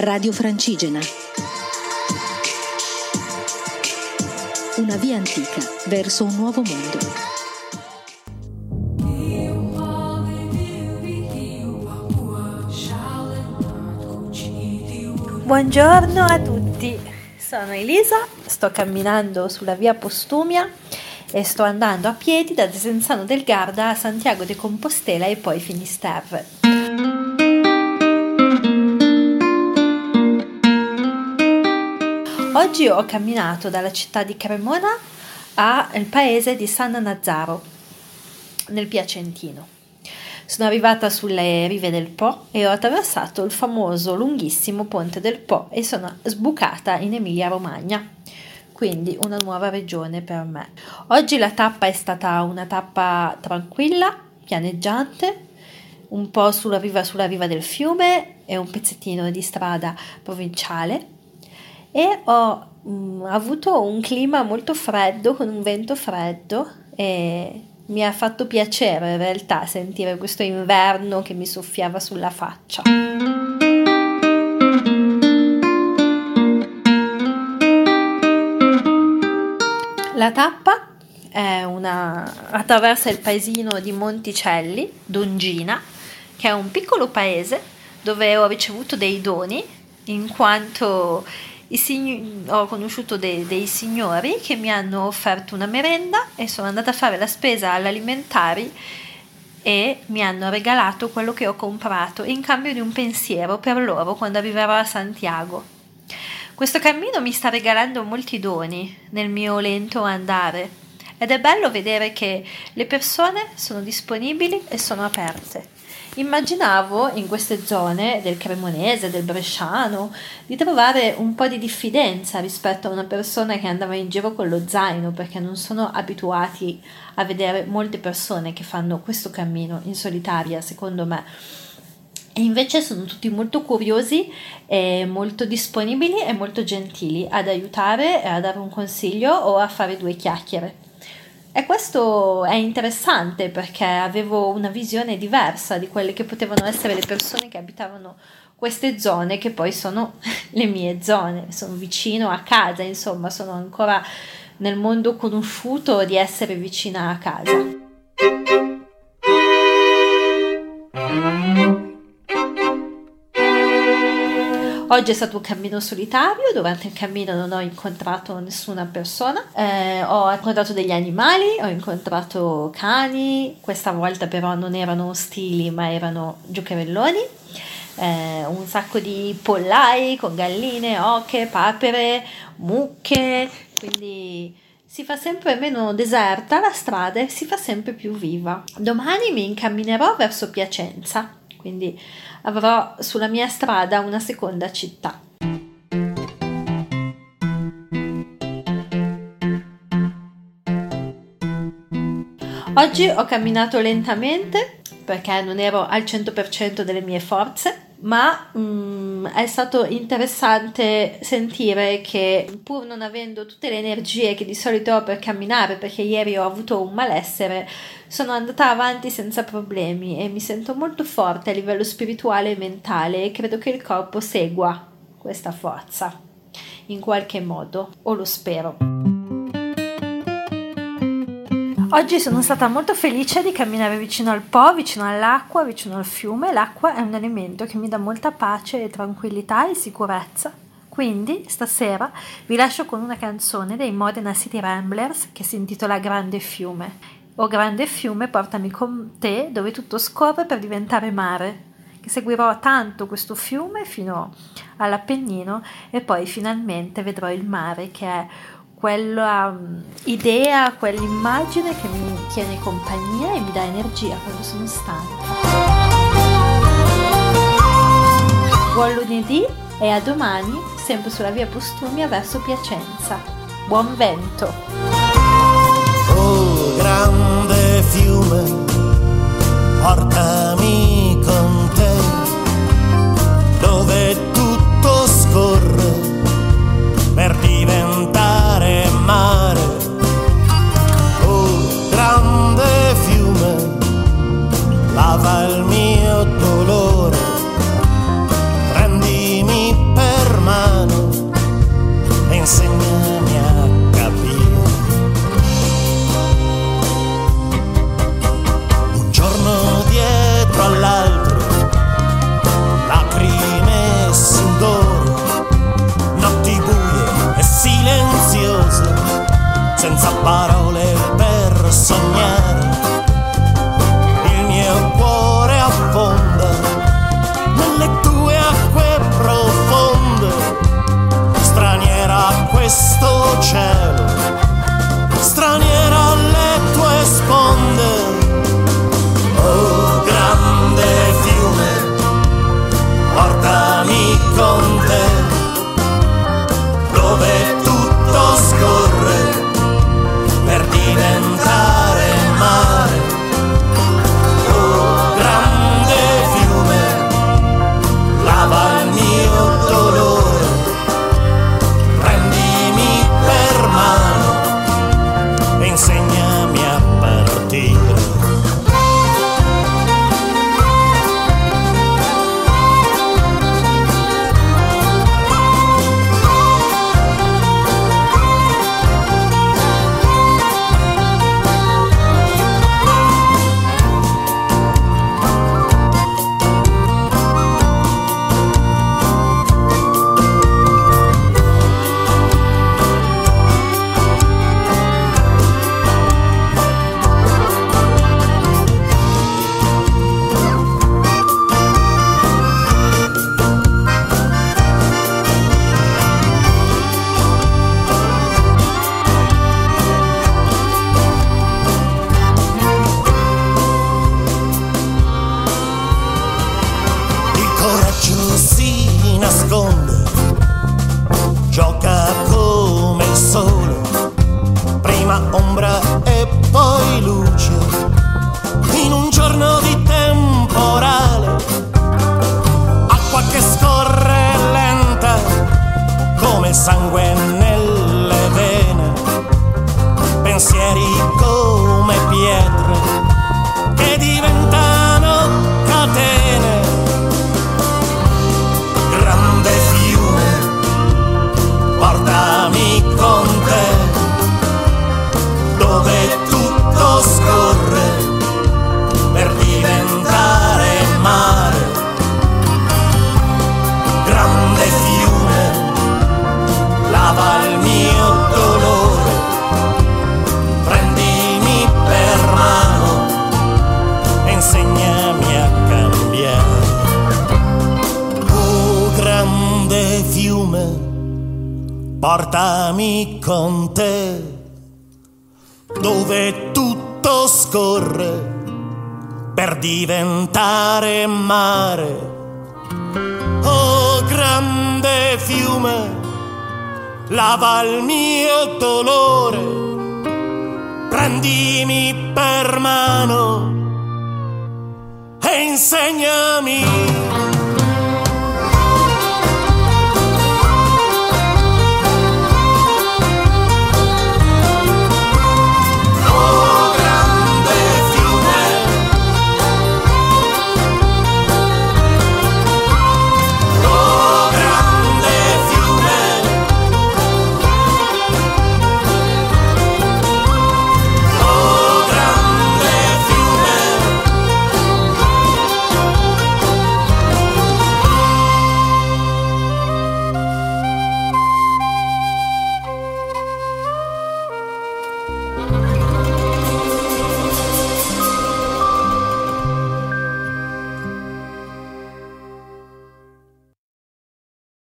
Radio Francigena. Una via antica verso un nuovo mondo. Buongiorno a tutti, sono Elisa, sto camminando sulla via Postumia e sto andando a piedi da Desenzano del Garda a Santiago de Compostela e poi Finisterre. Oggi ho camminato dalla città di Cremona al paese di San Nazzaro, nel Piacentino. Sono arrivata sulle rive del Po e ho attraversato il famoso lunghissimo ponte del Po e sono sbucata in Emilia-Romagna quindi una nuova regione per me. Oggi la tappa è stata una tappa tranquilla, pianeggiante, un po' sulla riva, sulla riva del fiume e un pezzettino di strada provinciale e ho mh, mm, avuto un clima molto freddo con un vento freddo e mi ha fatto piacere in realtà sentire questo inverno che mi soffiava sulla faccia. La tappa una, attraversa il paesino di Monticelli, Dongina, che è un piccolo paese dove ho ricevuto dei doni in quanto sign- ho conosciuto dei, dei signori che mi hanno offerto una merenda e sono andata a fare la spesa all'alimentari e mi hanno regalato quello che ho comprato in cambio di un pensiero per loro quando arriverò a Santiago. Questo cammino mi sta regalando molti doni nel mio lento andare ed è bello vedere che le persone sono disponibili e sono aperte. Immaginavo in queste zone del cremonese, del bresciano, di trovare un po' di diffidenza rispetto a una persona che andava in giro con lo zaino, perché non sono abituati a vedere molte persone che fanno questo cammino in solitaria, secondo me e invece sono tutti molto curiosi, molto disponibili e molto gentili ad aiutare, a dare un consiglio o a fare due chiacchiere. E questo è interessante perché avevo una visione diversa di quelle che potevano essere le persone che abitavano queste zone, che poi sono le mie zone, sono vicino a casa, insomma, sono ancora nel mondo conosciuto di essere vicina a casa. Oggi è stato un cammino solitario, durante il cammino non ho incontrato nessuna persona, eh, ho incontrato degli animali, ho incontrato cani, questa volta però non erano ostili ma erano giocherelloni, eh, un sacco di pollai con galline, oche, papere, mucche, quindi si fa sempre meno deserta la strada e si fa sempre più viva. Domani mi incamminerò verso Piacenza, quindi avrò sulla mia strada una seconda città. Oggi ho camminato lentamente perché non ero al 100% delle mie forze ma mm, è stato interessante sentire che pur non avendo tutte le energie che di solito ho per camminare, perché ieri ho avuto un malessere, sono andata avanti senza problemi e mi sento molto forte a livello spirituale e mentale e credo che il corpo segua questa forza in qualche modo, o lo spero. Oggi sono stata molto felice di camminare vicino al Po, vicino all'acqua, vicino al fiume. L'acqua è un elemento che mi dà molta pace e tranquillità e sicurezza. Quindi stasera vi lascio con una canzone dei Modena City Ramblers che si intitola Grande Fiume. O grande fiume, portami con te dove tutto scorre per diventare mare. Che seguirò tanto questo fiume fino all'Appennino e poi finalmente vedrò il mare che è quella um, idea, quell'immagine che mi tiene compagnia e mi dà energia quando sono stanca. Buon lunedì e a domani, sempre sulla via Postumia verso Piacenza. Buon vento! Si nasconde, gioca come il sole, prima ombra portami con te, dove tutto scorre per diventare mare. Oh grande fiume, lava il mio dolore, prendimi per mano e insegnami